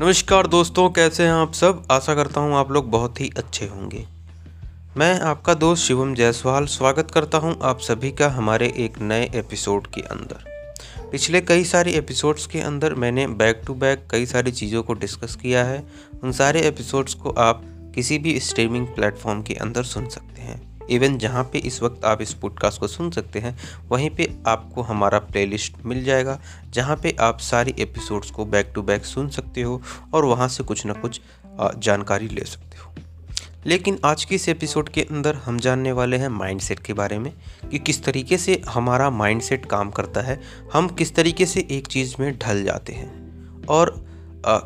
नमस्कार दोस्तों, कैसे हैं आप सब? आशा करता हूँ आप लोग बहुत ही अच्छे होंगे। मैं आपका दोस्त शिवम जायसवाल स्वागत करता हूँ आप सभी का हमारे एक नए एपिसोड के अंदर। पिछले कई सारे एपिसोड्स के अंदर मैंने बैक टू बैक कई सारी चीज़ों को डिस्कस किया है। उन सारे एपिसोड्स को आप किसी भी स्ट्रीमिंग प्लेटफॉर्म के अंदर सुन सकते हैं। इवन जहाँ पे इस वक्त आप इस पॉडकास्ट को सुन सकते हैं वहीं पे आपको हमारा प्लेलिस्ट मिल जाएगा जहाँ पे आप सारी एपिसोड्स को बैक टू बैक सुन सकते हो और वहाँ से कुछ ना कुछ जानकारी ले सकते हो। लेकिन आज के इस एपिसोड के अंदर हम जानने वाले हैं माइंडसेट के बारे में कि किस तरीके से हमारा माइंडसेट काम करता है हम किस तरीके से एक चीज़ में ढल जाते हैं और आ,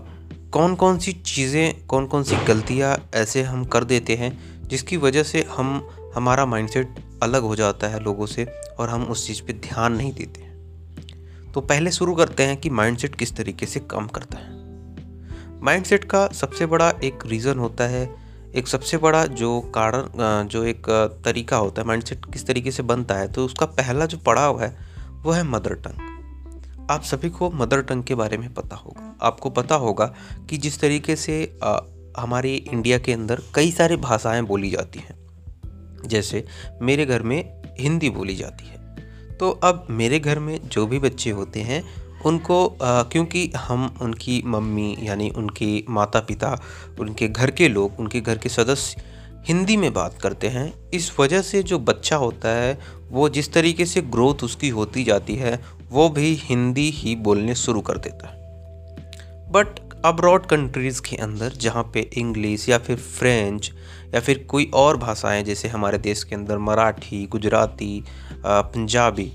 कौन कौन सी चीज़ें कौन कौन सी गलतियाँ ऐसे हम कर देते हैं जिसकी वजह से हम हमारा माइंडसेट अलग हो जाता है लोगों से और हम उस चीज़ पे ध्यान नहीं देते तो पहले शुरू करते हैं कि माइंडसेट किस तरीके से काम करता है। माइंडसेट का सबसे बड़ा एक रीज़न होता है, एक सबसे बड़ा जो कारण जो एक तरीका होता है माइंडसेट किस तरीके से बनता है तो उसका पहला जो पड़ाव है, वो है मदर टंग आप सभी को मदर टंग के बारे में पता होगा। आपको पता होगा कि जिस तरीके से हमारे इंडिया के अंदर कई सारी भाषाएँ बोली जाती हैं। जैसे मेरे घर में हिंदी बोली जाती है। तो अब मेरे घर में जो भी बच्चे होते हैं उनको आ, क्योंकि हम उनकी मम्मी यानी उनके माता पिता उनके घर के लोग उनके घर के सदस्य हिंदी में बात करते हैं इस वजह से जो बच्चा होता है वो जिस तरीके से ग्रोथ उसकी होती जाती है वो भी हिंदी ही बोलने शुरू कर देता है। बट अब्रॉड कंट्रीज़ के अंदर, जहाँ पे इंग्लिश या फिर फ्रेंच या फिर कोई और भाषाएँ, जैसे हमारे देश के अंदर मराठी, गुजराती पंजाबी,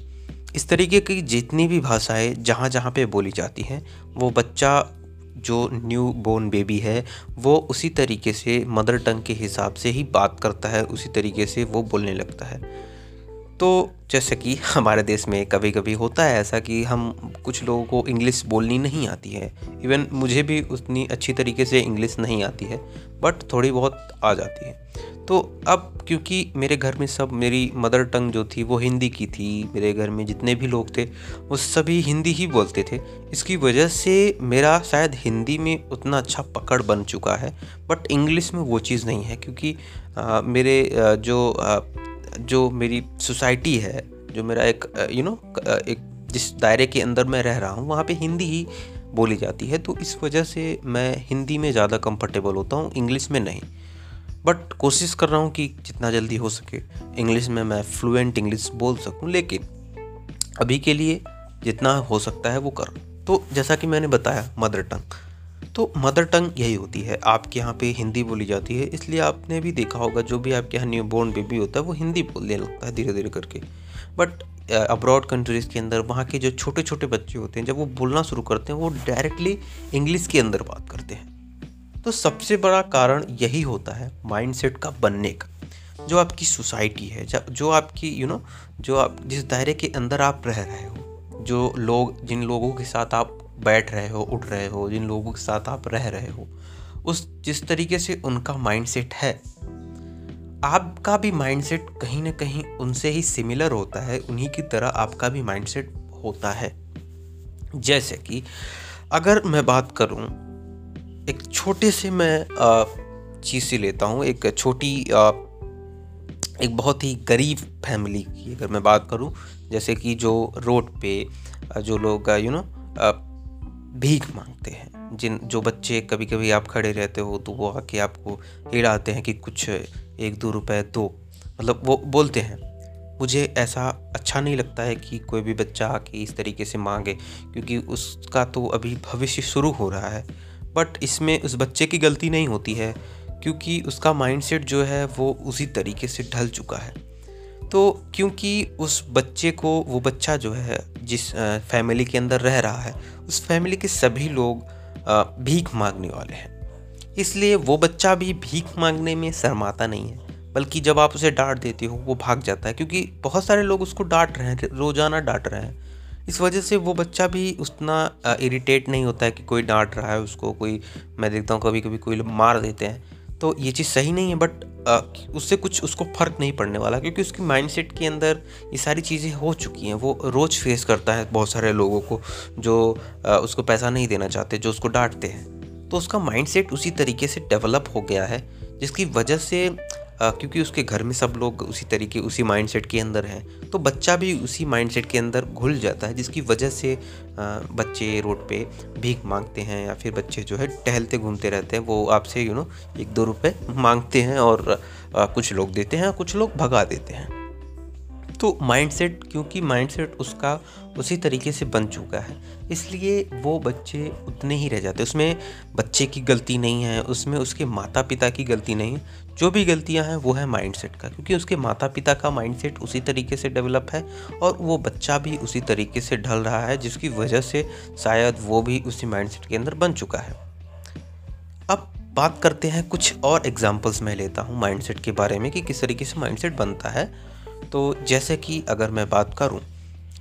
इस तरीके की जितनी भी भाषाएँ जहाँ जहाँ पे बोली जाती हैं, वो बच्चा, जो न्यू बोर्न बेबी है, वो उसी तरीके से मदर टंग के हिसाब से ही बात करता है, उसी तरीके से वो बोलने लगता है। तो जैसे कि हमारे देश में कभी कभी होता है ऐसा कि हम कुछ लोगों को इंग्लिश बोलनी नहीं आती है। इवन मुझे भी उतनी अच्छी तरीके से इंग्लिश नहीं आती है बट थोड़ी बहुत आ जाती है। तो अब क्योंकि मेरे घर में सब मेरी मदर टंग जो थी वो हिंदी की थी मेरे घर में जितने भी लोग थे वो सभी हिंदी ही बोलते थे। इसकी वजह से मेरा शायद हिंदी में उतना अच्छा पकड़ बन चुका है बट इंग्लिश में वो चीज़ नहीं है क्योंकि आ, मेरे आ, जो आ, जो मेरी सोसाइटी है, जो मेरा एक यू नो एक जिस दायरे के अंदर मैं रह रहा हूँ, वहाँ पे हिंदी ही बोली जाती है। तो इस वजह से मैं हिंदी में ज़्यादा कंफर्टेबल होता हूँ इंग्लिश में नहीं। बट कोशिश कर रहा हूँ कि जितना जल्दी हो सके इंग्लिश में मैं फ्लुएंट इंग्लिश बोल सकूँ, लेकिन अभी के लिए जितना हो सकता है वो कर। तो जैसा कि मैंने बताया मदर टंग तो मदर टंग यही होती है। आपके यहाँ पे हिंदी बोली जाती है। इसलिए आपने भी देखा होगा जो भी आपके यहाँ न्यू बोर्न बेबी होता है वो हिंदी बोलने लगता है धीरे धीरे करके बट अब्रॉड कंट्रीज़ के अंदर वहाँ के जो छोटे छोटे बच्चे होते हैं जब वो बोलना शुरू करते हैं वो डायरेक्टली इंग्लिश के अंदर बात करते हैं। तो सबसे बड़ा कारण यही होता है माइंडसेट का बनने का। जो आपकी सोसाइटी है जो आपकी यू you नो know, जो आप जिस दायरे के अंदर आप रह रहे हो जो लोग जिन लोगों के साथ आप बैठ रहे हो, उठ रहे हो, जिन लोगों के साथ आप रह रहे हो, उस, जिस तरीके से उनका माइंडसेट है, आपका भी माइंडसेट कहीं ना कहीं उनसे ही सिमिलर होता है, उन्हीं की तरह आपका भी माइंडसेट होता है। जैसे कि, अगर मैं बात करूँ, एक छोटे से मैं चीज़ से लेता हूँ, एक छोटी एक बहुत ही गरीब फैमिली की अगर मैं बात करूँ, जैसे कि जो रोड पे, जो लोग यू नो भीख मांगते हैं। जिन, जो बच्चे कभी कभी आप खड़े रहते हो तो वो आके आपको हिलाते हैं कि कुछ एक, दो रुपए दो। मतलब वो बोलते हैं, मुझे ऐसा अच्छा नहीं लगता है कि कोई भी बच्चा आके इस तरीके से मांगे, क्योंकि उसका तो अभी भविष्य शुरू हो रहा है। बट इसमें उस बच्चे की गलती नहीं होती है, क्योंकि उसका माइंडसेट जो है वो उसी तरीके से ढल चुका है। तो क्योंकि उस बच्चे को, वो बच्चा जो है, जिस फैमिली के अंदर रह रहा है, उस फैमिली के सभी लोग भीख मांगने वाले हैं। इसलिए वो बच्चा भी भीख मांगने में शर्माता नहीं है, बल्कि जब आप उसे डांट देते हो, वो भाग जाता है, क्योंकि बहुत सारे लोग उसको डांट रहे हैं, रोज़ाना डांट रहे हैं। इस वजह से वो बच्चा भी उतना इरिटेट नहीं होता है कि कोई डांट रहा है उसको, कोई, मैं देखता हूँ कभी कभी कोई मार देते हैं। तो ये चीज़ सही नहीं है बट उससे कुछ उसको फ़र्क नहीं पड़ने वाला, क्योंकि उसकी माइंडसेट के अंदर ये सारी चीज़ें हो चुकी हैं। वो रोज़ फेस करता है बहुत सारे लोगों को, जो उसको पैसा नहीं देना चाहते, जो उसको डांटते हैं। तो उसका माइंडसेट उसी तरीके से डेवलप हो गया है, जिसकी वजह से क्योंकि उसके घर में सब लोग उसी तरीके, उसी माइंडसेट के अंदर हैं। तो बच्चा भी उसी माइंडसेट के अंदर घुल जाता है, जिसकी वजह से बच्चे रोड पे भीख मांगते हैं या फिर बच्चे जो है टहलते घूमते रहते हैं। वो आपसे यू नो एक दो रुपए मांगते हैं और कुछ लोग देते हैं, कुछ लोग भगा देते हैं। तो माइंडसेट क्योंकि माइंडसेट उसका उसी तरीके से बन चुका है, इसलिए वो बच्चे उतने ही रह जाते उसमें बच्चे की गलती नहीं है, उसमें उसके माता पिता की गलती नहीं जो भी गलतियाँ हैं वो है माइंडसेट का क्योंकि उसके माता पिता का माइंडसेट उसी तरीके से डेवलप है और वो बच्चा भी उसी तरीके से ढल रहा है जिसकी वजह से शायद वो भी उसी माइंडसेट के अंदर बन चुका है। अब बात करते हैं कुछ और एग्जाम्पल्स मैं लेता हूँ माइंडसेट के बारे में कि किस तरीके से माइंडसेट बनता है। तो जैसे कि अगर मैं बात करूँ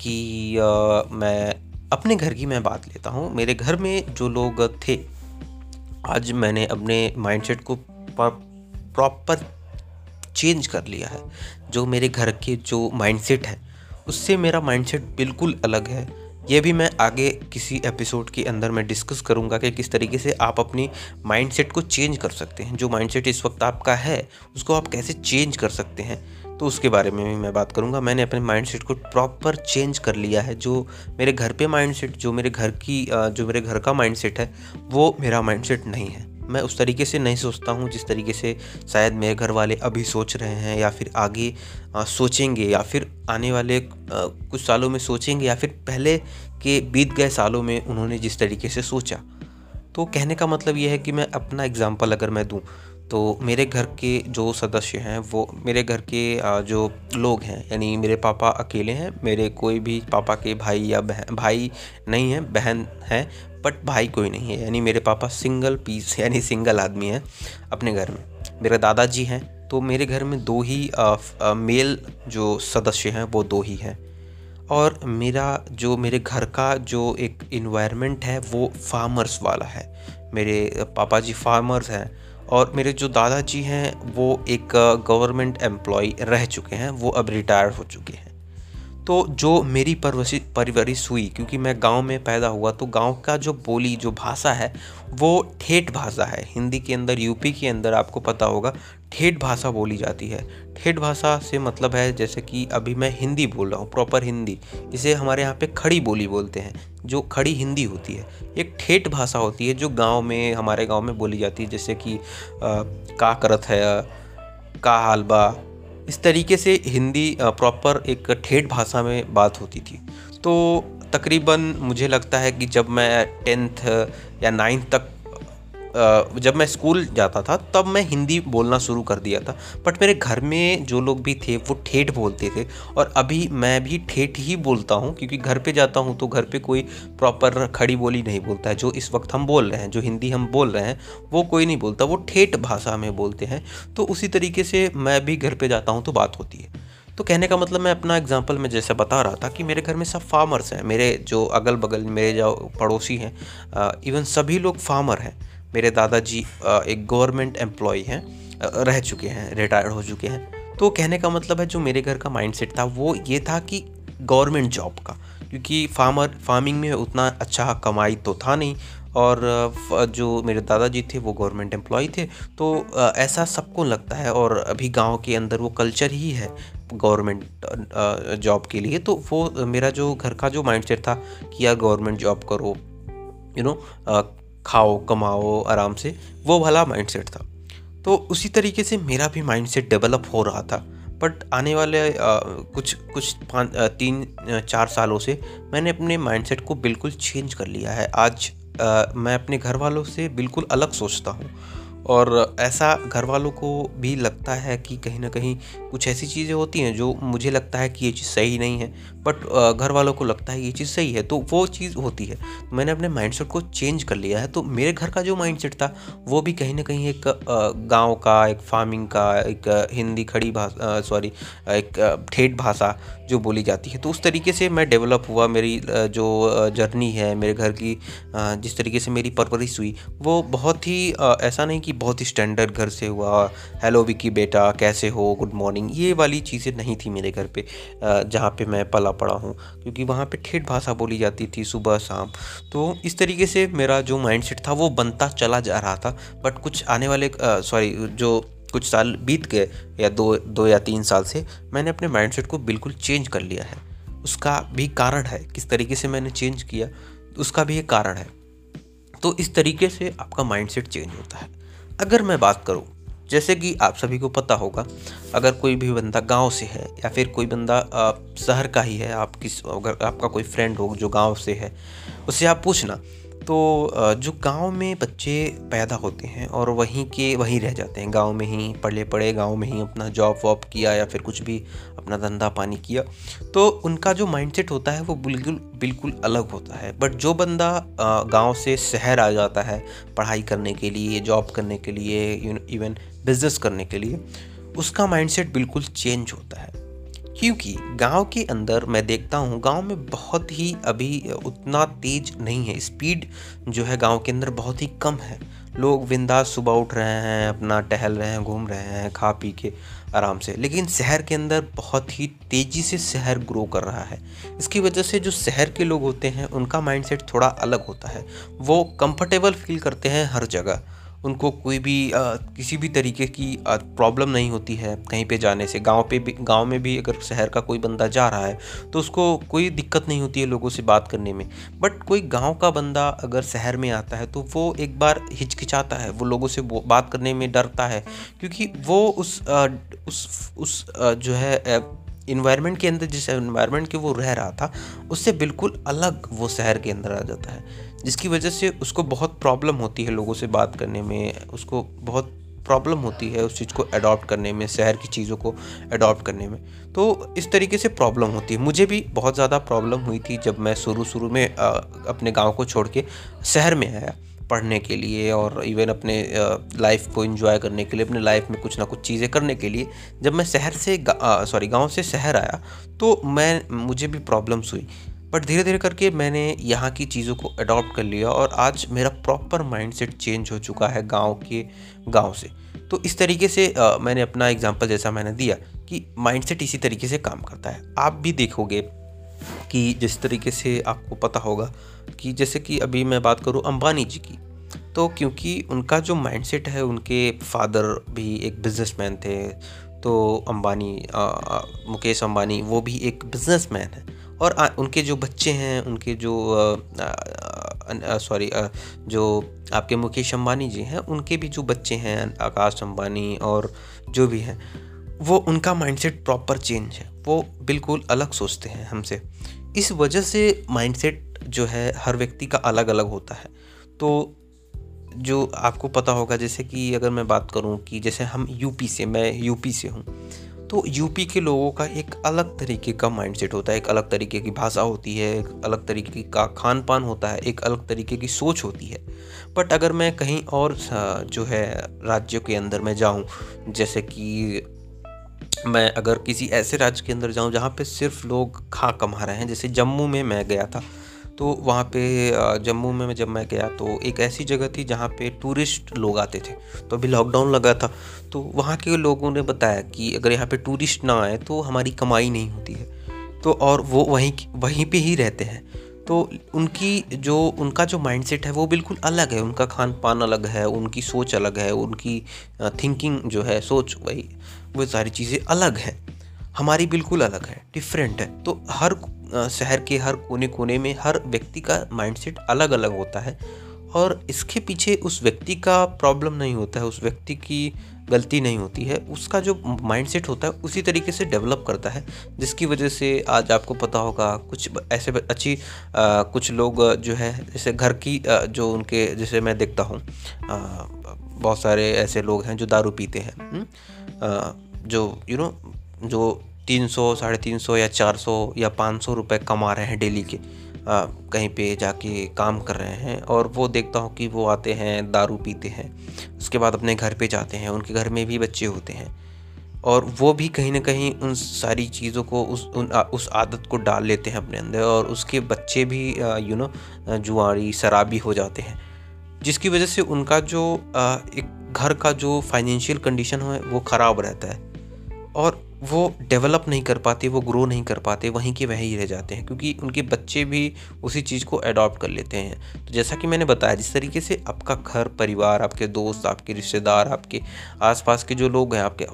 कि आ, मैं अपने घर की मैं बात लेता हूँ मेरे घर में जो लोग थे आज मैंने अपने माइंडसेट को प्रॉपर चेंज कर लिया है। जो मेरे घर के जो माइंडसेट है, उससे मेरा माइंडसेट बिल्कुल अलग है। ये भी मैं आगे किसी एपिसोड के अंदर मैं डिस्कस करूँगा कि किस तरीके से आप अपनी माइंडसेट को चेंज कर सकते हैं। जो माइंडसेट इस वक्त आपका है, उसको आप कैसे चेंज कर सकते हैं तो उसके बारे में भी मैं बात करूँगा। मैंने अपने माइंड सेट को प्रॉपर चेंज कर लिया है। जो मेरे घर पे माइंड सेट जो मेरे घर की जो मेरे घर का माइंड सेट है, वो मेरा माइंड सेट नहीं है। मैं उस तरीके से नहीं सोचता हूँ जिस तरीके से शायद मेरे घर वाले अभी सोच रहे हैं या फिर आगे आ, सोचेंगे या फिर आने वाले आ, कुछ सालों में सोचेंगे या फिर पहले के बीत गए सालों में उन्होंने जिस तरीके से सोचा। तो कहने का मतलब ये है कि मैं अपना एग्ज़ाम्पल अगर मैं दूँ तो मेरे घर के जो सदस्य हैं वो मेरे घर के जो लोग हैं यानी मेरे पापा अकेले हैं मेरे कोई भी पापा के भाई या बहन भाई नहीं हैं बहन है बट भाई कोई नहीं है यानी मेरे पापा सिंगल पीस यानी सिंगल आदमी हैं अपने घर में। मेरे दादाजी हैं तो मेरे घर में दो ही आ, आ, मेल जो सदस्य हैं वो दो ही हैं। और मेरा जो मेरे घर का जो एक इन्वायरमेंट है वो फार्मर्स वाला है। मेरे पापा जी फार्मर्स हैं और मेरे जो दादाजी हैं वो एक गवर्नमेंट एम्प्लॉय रह चुके हैं वो अब रिटायर हो चुके हैं। तो जो मेरी परवरिश परवरिश हुई, क्योंकि मैं गाँव में पैदा हुआ तो गाँव का जो बोली, जो भाषा है, वो ठेठ भाषा है। हिंदी के अंदर यूपी के अंदर आपको पता होगा, ठेठ भाषा बोली जाती है। ठेठ भाषा से मतलब है, जैसे कि अभी मैं हिंदी बोल रहा हूँ प्रॉपर हिंदी। इसे हमारे यहाँ पे खड़ी बोली बोलते हैं, जो खड़ी हिंदी होती है। एक ठेठ भाषा होती है, जो गाँव में, हमारे गाँव में बोली जाती है, जैसे कि का करत है, का हालबा इस तरीके से हिंदी प्रॉपर एक ठेठ भाषा में बात होती थी। तो तकरीबन मुझे लगता है कि जब मैं टेंथ या नाइन्थ तक जब मैं स्कूल जाता था, तब मैं हिंदी बोलना शुरू कर दिया था। बट मेरे घर में जो लोग भी थे, वो ठेठ बोलते थे। और अभी मैं भी ठेठ ही बोलता हूँ, क्योंकि घर पे जाता हूँ तो घर पे कोई प्रॉपर खड़ी बोली नहीं बोलता है। जो इस वक्त हम बोल रहे हैं, जो हिंदी हम बोल रहे हैं, वो कोई नहीं बोलता। वो ठेठ भाषा में बोलते हैं। तो उसी तरीके से मैं भी घर पर जाता हूँ तो बात होती है। तो कहने का मतलब मैं अपना एग्जांपल में जैसे बता रहा था कि मेरे घर में सब फार्मर्स हैं। मेरे जो अगल बगल मेरे जो पड़ोसी हैं इवन सभी लोग फार्मर हैं। मेरे दादाजी एक गवर्नमेंट एम्प्लॉय हैं रह चुके हैं, रिटायर्ड हो चुके हैं। तो कहने का मतलब है, जो मेरे घर का माइंडसेट था, वो ये था कि गवर्नमेंट जॉब का, क्योंकि फार्मर, फ़ार्मिंग में उतना अच्छा कमाई तो था नहीं और जो मेरे दादाजी थे, वो गवर्नमेंट एम्प्लॉय थे। तो ऐसा सबको लगता है और अभी गाँव के अंदर वो कल्चर ही है गवर्नमेंट जॉब के लिए। तो वो मेरा जो घर का जो माइंडसेट था कि यार गवर्नमेंट जॉब करो, यू नो खाओ कमाओ आराम से वो भला माइंडसेट था। तो उसी तरीके से मेरा भी माइंडसेट डेवलप हो रहा था। बट आने वाले आ, कुछ कुछ पाँच तीन चार सालों से मैंने अपने माइंडसेट को बिल्कुल चेंज कर लिया है। आज आ, मैं अपने घर वालों से बिल्कुल अलग सोचता हूँ। और ऐसा घर वालों को भी लगता है कि कहीं ना कहीं कुछ ऐसी चीज़ें होती हैं जो मुझे लगता है कि ये चीज़ सही नहीं है बट घर वालों को लगता है ये चीज़ सही है तो वो चीज़ होती है। मैंने अपने माइंडसेट को चेंज कर लिया है तो मेरे घर का जो माइंडसेट था, वो भी कहीं ना कहीं एक गाँव का, एक फ़ार्मिंग का, एक हिंदी खड़ी भाषा सॉरी एक ठेठ भाषा जो बोली जाती है। तो उस तरीके से मैं डेवलप हुआ, मेरी जो जर्नी है, मेरे घर की जिस तरीके से मेरी परवरिश हुई, वो बहुत ही ऐसा नहीं कि बहुत ही स्टैंडर्ड घर से हुआ हेलो विकी बेटा, कैसे हो? गुड मॉर्निंग ये वाली चीज़ें नहीं थी मेरे घर पे जहाँ पे मैं पला पड़ा हूँ। क्योंकि वहाँ पे ठेठ भाषा बोली जाती थी सुबह शाम। तो इस तरीके से मेरा जो माइंडसेट था, वो बनता चला जा रहा था। बट कुछ आने वाले सॉरी जो कुछ साल बीत गए या दो दो या तीन साल से, मैंने अपने माइंडसेट को बिल्कुल चेंज कर लिया है। उसका भी कारण है, किस तरीके से मैंने चेंज किया, उसका भी एक कारण है। तो इस तरीके से आपका माइंडसेट चेंज होता है। अगर मैं बात करूँ, जैसे कि आप सभी को पता होगा, अगर कोई भी बंदा गाँव से है, या फिर कोई बंदा शहर का ही है, आप किस, अगर आपका कोई फ्रेंड हो जो गाँव से है उससे आप पूछना तो जो गाँव में बच्चे पैदा होते हैं और वहीं के वहीं रह जाते हैं, गाँव में ही पढ़े पढ़े गाँव में ही अपना जॉब वॉब किया या फिर कुछ भी अपना धंधा पानी किया तो उनका जो माइंडसेट होता है वो बिल्कुल बिल्कुल अलग होता है। बट जो बंदा गाँव से शहर आ जाता है पढ़ाई करने के लिए जॉब करने के लिए इवन बिज़नेस करने के लिए, उसका माइंडसेट बिल्कुल चेंज होता है। क्योंकि गाँव के अंदर मैं देखता हूँ, गाँव में बहुत ही अभी उतना तेज नहीं है। स्पीड जो है गाँव के अंदर बहुत ही कम है। लोग बिंदास सुबह उठ रहे हैं, अपना टहल रहे हैं, घूम रहे हैं, खा पी के आराम से। लेकिन शहर के अंदर बहुत ही तेज़ी से शहर ग्रो कर रहा है। इसकी वजह से जो शहर के लोग होते हैं, उनका माइंडसेट थोड़ा अलग होता है। वो कंफर्टेबल फील करते हैं हर जगह। उनको कोई भी आ, किसी भी तरीके की प्रॉब्लम नहीं होती है कहीं पे जाने से। गाँव पे भी गाँव में भी अगर शहर का कोई बंदा जा रहा है तो उसको कोई दिक्कत नहीं होती है लोगों से बात करने में। बट कोई गाँव का बंदा अगर शहर में आता है तो वो एक बार हिचकिचाता है। वो लोगों से बात करने में डरता है। क्योंकि वो उस आ, उस उस आ, जो है इन्वायरमेंट के अंदर जिस इन्वायरमेंट के वो रह रहा था उससे बिल्कुल अलग वो शहर के अंदर आ जाता है। जिसकी वजह से उसको बहुत प्रॉब्लम होती है लोगों से बात करने में, उसको बहुत प्रॉब्लम होती है उस चीज़ को अडॉप्ट करने में, शहर की चीज़ों को अडॉप्ट करने में। तो इस तरीके से प्रॉब्लम होती है। मुझे भी बहुत ज़्यादा प्रॉब्लम हुई थी जब मैं शुरू शुरू में अपने गाँव को छोड़ के शहर में आया पढ़ने के लिए और इवन अपने लाइफ को एंजॉय करने के लिए, अपने लाइफ में कुछ ना कुछ चीज़ें करने के लिए, जब मैं शहर से सॉरी गाँव से शहर आया तो मैं, मुझे भी प्रॉब्लम्स हुई। बट धीरे धीरे करके मैंने यहाँ की चीज़ों को अडॉप्ट कर लिया और आज मेरा प्रॉपर माइंडसेट चेंज हो चुका है गाँव के गाँव से। तो इस तरीके से आ, मैंने अपना एग्जांपल जैसा मैंने दिया कि माइंडसेट इसी तरीके से काम करता है। आप भी देखोगे कि जिस तरीके से आपको पता होगा कि जैसे कि अभी मैं बात करूँ अंबानी जी की तो क्योंकि उनका जो माइंडसेट है उनके फादर भी एक बिजनेसमैन थे तो अंबानी मुकेश अंबानी वो भी एक बिजनेसमैन है। और उनके जो बच्चे हैं, उनके जो सॉरी जो आपके मुकेश अंबानी जी हैं, उनके भी जो बच्चे हैं, आकाश अंबानी और जो भी हैं, वो उनका माइंडसेट प्रॉपर चेंज है। वो बिल्कुल अलग सोचते हैं हमसे। इस वजह से माइंडसेट जो है, हर व्यक्ति का अलग अलग होता है। तो जो आपको पता होगा, जैसे कि अगर मैं बात करूँ कि जैसे हम यूपी से, मैं यूपी से हूँ तो यूपी के लोगों का एक अलग तरीके का माइंडसेट होता है, एक अलग तरीके की भाषा होती है, एक अलग तरीके का खान पान होता है, एक अलग तरीके की सोच होती है। बट अगर मैं कहीं और जो है, राज्यों के अंदर मैं जाऊँ, जैसे कि मैं अगर किसी ऐसे राज्य के अंदर जाऊँ जहाँ पे सिर्फ़ लोग खा कमा रहे हैं, जैसे जम्मू में मैं गया था तो वहाँ पे जम्मू में जब मैं गया तो एक ऐसी जगह थी जहाँ पे टूरिस्ट लोग आते थे। तो अभी लॉकडाउन लगा था। तो वहाँ के लोगों ने बताया कि अगर यहाँ पे टूरिस्ट ना आए तो हमारी कमाई नहीं होती है। तो और वो वहीं वहीं पे ही रहते हैं। तो उनकी जो, उनका जो माइंडसेट है वो बिल्कुल अलग है। उनका खान पान अलग है, उनकी सोच अलग है, उनकी थिंकिंग जो है, सोच वही, वो सारी चीज़ें अलग हैं। हमारी बिल्कुल अलग है डिफरेंट है। तो हर शहर के हर कोने कोने में हर व्यक्ति का माइंडसेट अलग अलग होता है और इसके पीछे उस व्यक्ति का प्रॉब्लम नहीं होता है उस व्यक्ति की गलती नहीं होती है। उसका जो माइंडसेट होता है उसी तरीके से डेवलप करता है जिसकी वजह से आज आपको पता होगा कुछ ऐसे अच्छी आ, कुछ लोग जो है जैसे घर की आ, जो उनके जैसे मैं देखता हूँ बहुत सारे ऐसे लोग हैं जो दारू पीते हैं हम्म, जो यू you नो know, जो तीन सौ साढ़े तीन सौ या चार सौ या पाँच सौ रुपये कमा रहे हैं डेली के आ, कहीं पे जाके काम कर रहे हैं और वो देखता हूँ कि वो आते हैं दारू पीते हैं उसके बाद अपने घर पे जाते हैं उनके घर में भी बच्चे होते हैं और वो भी कहीं ना कहीं उन सारी चीज़ों को उस उन आ, उस आदत को डाल लेते हैं अपने अंदर और उसके बच्चे भी यू नो जुआरी शराबी हो जाते हैं जिसकी वजह से उनका जो आ, एक घर का जो फाइनेंशियल कंडीशन है वो ख़राब रहता है और वो डेवलप नहीं कर पाते, वो ग्रो नहीं कर पाते, वहीं के वहीं रह जाते हैं, क्योंकि उनके बच्चे भी उसी चीज़ को अडॉप्ट कर लेते हैं। तो जैसा कि मैंने बताया, जिस तरीके से आपका घर, परिवार, आपके दोस्त, आपके रिश्तेदार, आपके आसपास के जो लोग हैं, आपके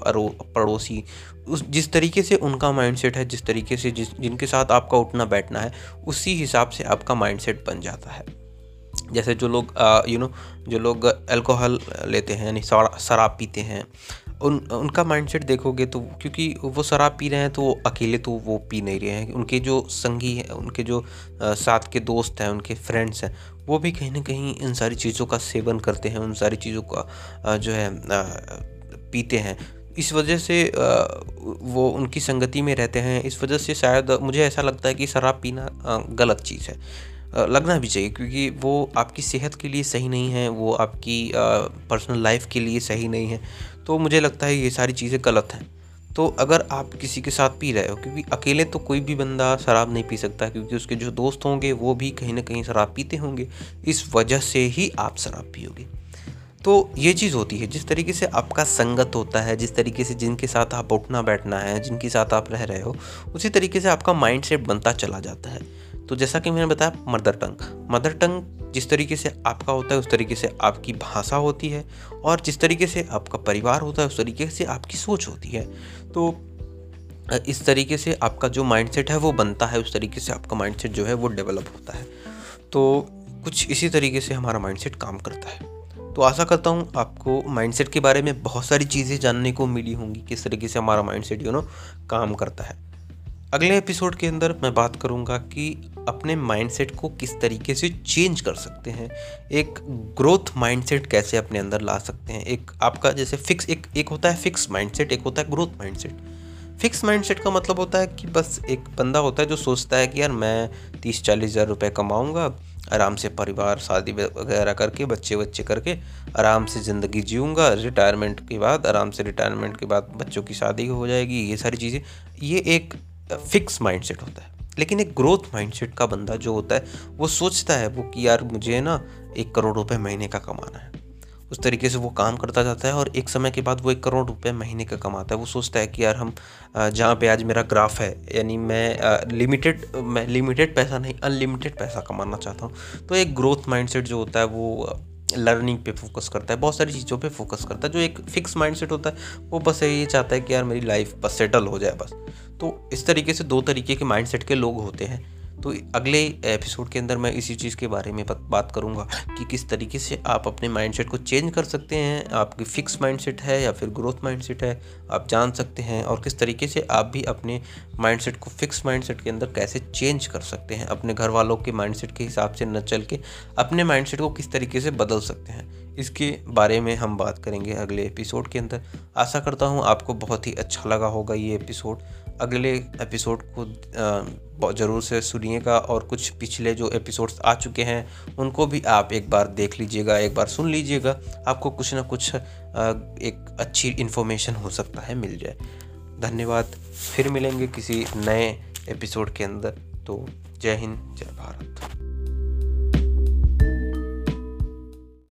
पड़ोसी, उस, जिस तरीके से उनका माइंडसेट है, जिस तरीके से जिस, जिनके साथ आपका उठना बैठना है, उसी हिसाब से आपका माइंडसेट बन जाता है। जैसे जो लोग यू नो जो लोग अल्कोहल लेते हैं, यानी शराब पीते हैं उन, उनका माइंडसेट देखोगे तो क्योंकि वो शराब पी रहे हैं तो अकेले तो वो पी नहीं रहे हैं। उनके जो संगी हैं, उनके जो साथ के दोस्त हैं, उनके फ्रेंड्स हैं, वो भी कहीं ना कहीं इन सारी चीज़ों का सेवन करते हैं, उन सारी चीज़ों का जो है पीते हैं। इस वजह से वो उनकी संगति में रहते हैं। इस वजह से शायद मुझे ऐसा लगता है कि शराब पीना गलत चीज़ है। लगना भी चाहिए, क्योंकि वो आपकी सेहत के लिए सही नहीं है, वो आपकी पर्सनल लाइफ के लिए सही नहीं है। तो मुझे लगता है ये सारी चीज़ें गलत हैं। तो अगर आप किसी के साथ पी रहे हो, क्योंकि अकेले तो कोई भी बंदा शराब नहीं पी सकता, क्योंकि उसके जो दोस्त होंगे, वो भी कहीं ना कहीं शराब पीते होंगे। इस वजह से ही आप शराब पियोगे। तो ये चीज़ होती है, जिस तरीके से आपका संगत होता है, जिस तरीके से जिनके साथ आप उठना बैठना है, जिनके साथ आप रह रहे हो, उसी तरीके से आपका माइंड सेट बनता चला जाता है। तो जैसा कि मैंने बताया मदर टंग मदर टंग जिस तरीके से आपका होता है, उस तरीके से आपकी भाषा होती है और जिस तरीके से आपका परिवार होता है, उस तरीके से आपकी सोच होती है। तो इस तरीके से आपका जो माइंडसेट है, वो बनता है, उस तरीके से आपका माइंडसेट जो है, वो डेवलप होता है। तो कुछ इसी तरीके से हमारा माइंडसेट काम करता है। तो आशा करता हूँ आपको माइंडसेट के बारे में बहुत सारी चीज़ें जानने को मिली होंगी, किस तरीके से हमारा माइंडसेट यू नो काम करता है। अगले एपिसोड के अंदर मैं बात करूँगा कि अपने माइंडसेट को किस तरीके से चेंज कर सकते हैं। एक ग्रोथ माइंडसेट कैसे अपने अंदर ला सकते हैं। एक आपका जैसे फिक्स एक एक होता है फिक्स माइंडसेट एक होता है ग्रोथ माइंडसेट फिक्स माइंडसेट का मतलब होता है कि बस एक बंदा होता है जो सोचता है कि यार मैं तीस चालीस हज़ार रुपये कमाऊँगा, आराम से परिवार, शादी वगैरह करके, बच्चे बच्चे करके, आराम से ज़िंदगी जीऊँगा रिटायरमेंट के बाद, आराम से रिटायरमेंट के बाद बच्चों की शादी हो जाएगी, ये सारी चीज़ें। ये एक फिक्स माइंडसेट होता है। लेकिन एक ग्रोथ माइंडसेट का बंदा जो होता है, वो सोचता है, वो कि यार मुझे ना एक करोड़ रुपए महीने का कमाना है। उस तरीके से वो काम करता जाता है और एक समय के बाद वो एक करोड़ रुपए महीने का कमाता है। वो सोचता है कि यार हम जहाँ पे आज मेरा ग्राफ है, यानी मैं लिमिटेड मैं लिमिटेड पैसा नहीं अनलिमिटेड पैसा कमाना चाहता हूँ। तो एक ग्रोथ माइंडसेट जो होता है, वो लर्निंग पे फोकस करता है, बहुत सारी चीज़ों पे फोकस करता है, जो एक फिक्स माइंडसेट होता है, वो बस ये चाहता है कि यार मेरी लाइफ बस सेटल हो जाए बस। तो इस तरीके से दो तरीके के माइंडसेट के लोग होते हैं। तो अगले एपिसोड के अंदर मैं इसी चीज़ के बारे में बात करूँगा कि किस तरीके से आप अपने माइंडसेट को चेंज कर सकते हैं, आपकी फिक्स माइंडसेट है या फिर ग्रोथ माइंडसेट है, आप जान सकते हैं और किस तरीके से आप भी अपने माइंडसेट को फिक्स माइंडसेट के अंदर कैसे चेंज कर सकते हैं, अपने घर वालों के माइंडसेट के हिसाब से न चल के अपने माइंडसेट को किस तरीके से बदल सकते हैं। इसके बारे में हम बात करेंगे अगले एपिसोड के अंदर। आशा करता हूँ आपको बहुत ही अच्छा लगा होगा ये एपिसोड। अगले एपिसोड को ज़रूर से सुनिएगा और कुछ पिछले जो एपिसोड्स आ चुके हैं, उनको भी आप एक बार देख लीजिएगा, एक बार सुन लीजिएगा। आपको कुछ ना कुछ एक अच्छी इन्फॉर्मेशन हो सकता है, मिल जाए। धन्यवाद। फिर मिलेंगे किसी नए एपिसोड के अंदर। तो जय हिंद, जय भारत।